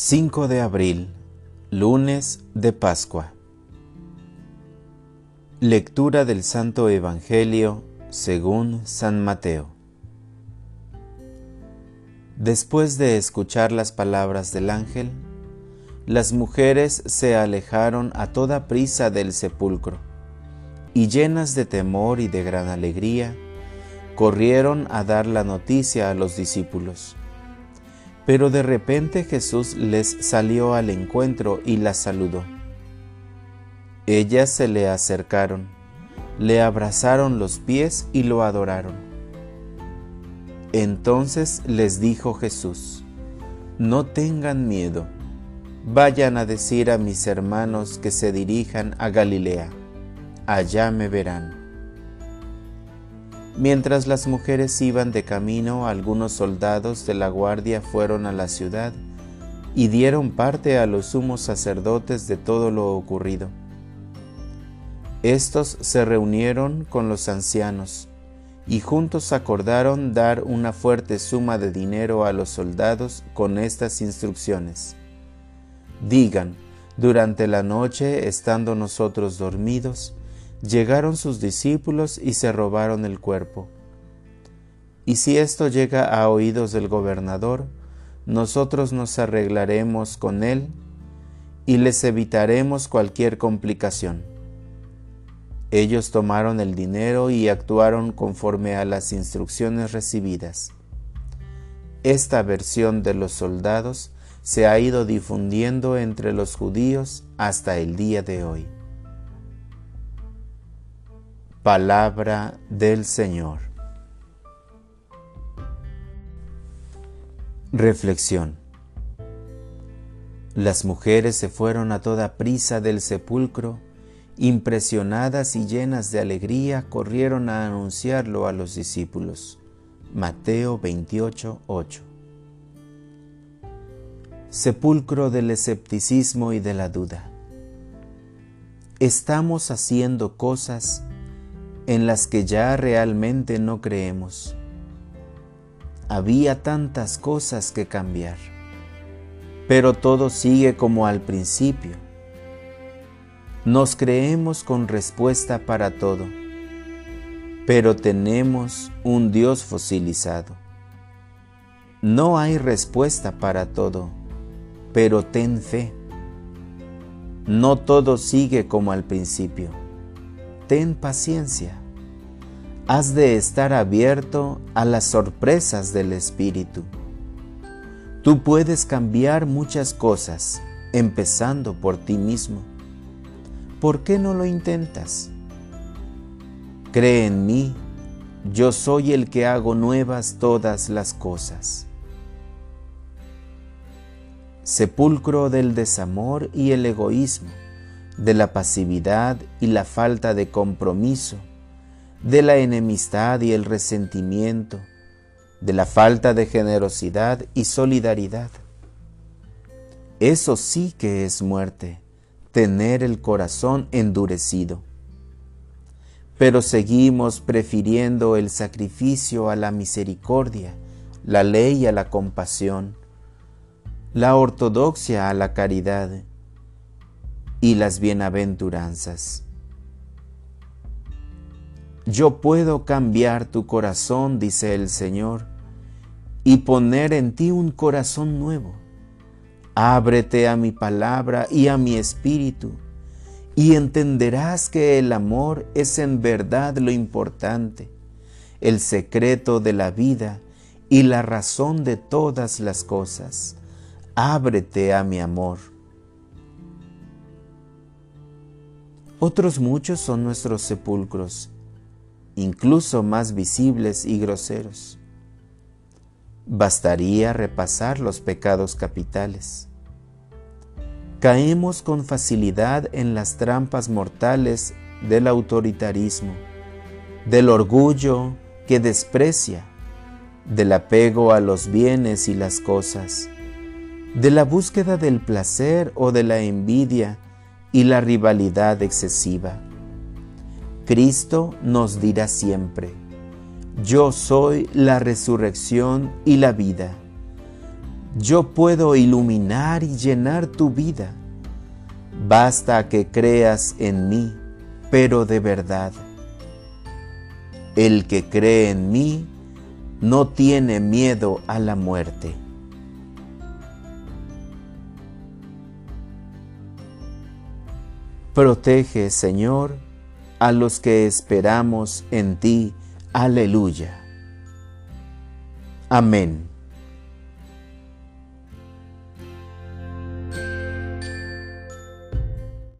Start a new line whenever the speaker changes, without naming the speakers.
5 de abril, lunes de Pascua. Lectura del Santo Evangelio según San Mateo. Después de escuchar las palabras del ángel, las mujeres se alejaron a toda prisa del sepulcro y llenas de temor y de gran alegría, corrieron a dar la noticia a los discípulos. Pero de repente Jesús les salió al encuentro y las saludó. Ellas se le acercaron, le abrazaron los pies y lo adoraron. Entonces les dijo Jesús, no tengan miedo, vayan a decir a mis hermanos que se dirijan a Galilea, allá me verán. Mientras las mujeres iban de camino, algunos soldados de la guardia fueron a la ciudad y dieron parte a los sumos sacerdotes de todo lo ocurrido. Estos se reunieron con los ancianos y juntos acordaron dar una fuerte suma de dinero a los soldados con estas instrucciones. Digan, durante la noche, estando nosotros dormidos, llegaron sus discípulos y se robaron el cuerpo. Y si esto llega a oídos del gobernador, nosotros nos arreglaremos con él y les evitaremos cualquier complicación. Ellos tomaron el dinero y actuaron conforme a las instrucciones recibidas. Esta versión de los soldados se ha ido difundiendo entre los judíos hasta el día de hoy. Palabra del Señor. Reflexión. Las mujeres se fueron a toda prisa del sepulcro, impresionadas y llenas de alegría, corrieron a anunciarlo a los discípulos. Mateo 28, 8. Sepulcro del escepticismo y de la duda. Estamos haciendo cosas en las que ya realmente no creemos. Había tantas cosas que cambiar, pero todo sigue como al principio. Nos creemos con respuesta para todo, pero tenemos un Dios fosilizado. No hay respuesta para todo, pero ten fe. No todo sigue como al principio ten paciencia. Has de estar abierto a las sorpresas del Espíritu. Tú puedes cambiar muchas cosas, empezando por ti mismo. ¿Por qué no lo intentas? Cree en mí, yo soy el que hago nuevas todas las cosas. Sepulcro del desamor y el egoísmo de la pasividad y la falta de compromiso, de la enemistad y el resentimiento, de la falta de generosidad y solidaridad. Eso sí que es muerte, tener el corazón endurecido. Pero seguimos prefiriendo el sacrificio a la misericordia, la ley a la compasión, la ortodoxia a la caridad, y las bienaventuranzas. Yo puedo cambiar tu corazón, dice el Señor, y poner en ti un corazón nuevo. Ábrete a mi palabra y a mi espíritu, y entenderás que el amor es en verdad lo importante, el secreto de la vida y la razón de todas las cosas. Ábrete a mi amor. Otros muchos son nuestros sepulcros, incluso más visibles y groseros. Bastaría repasar los pecados capitales. Caemos con facilidad en las trampas mortales del autoritarismo, del orgullo que desprecia, del apego a los bienes y las cosas, de la búsqueda del placer o de la envidia y la rivalidad excesiva. Cristo nos dirá siempre, yo soy la resurrección y la vida. Yo puedo iluminar y llenar tu vida. Basta que creas en mí, pero de verdad. El que cree en mí no tiene miedo a la muerte. Protege, Señor, a los que esperamos en ti. Aleluya. Amén.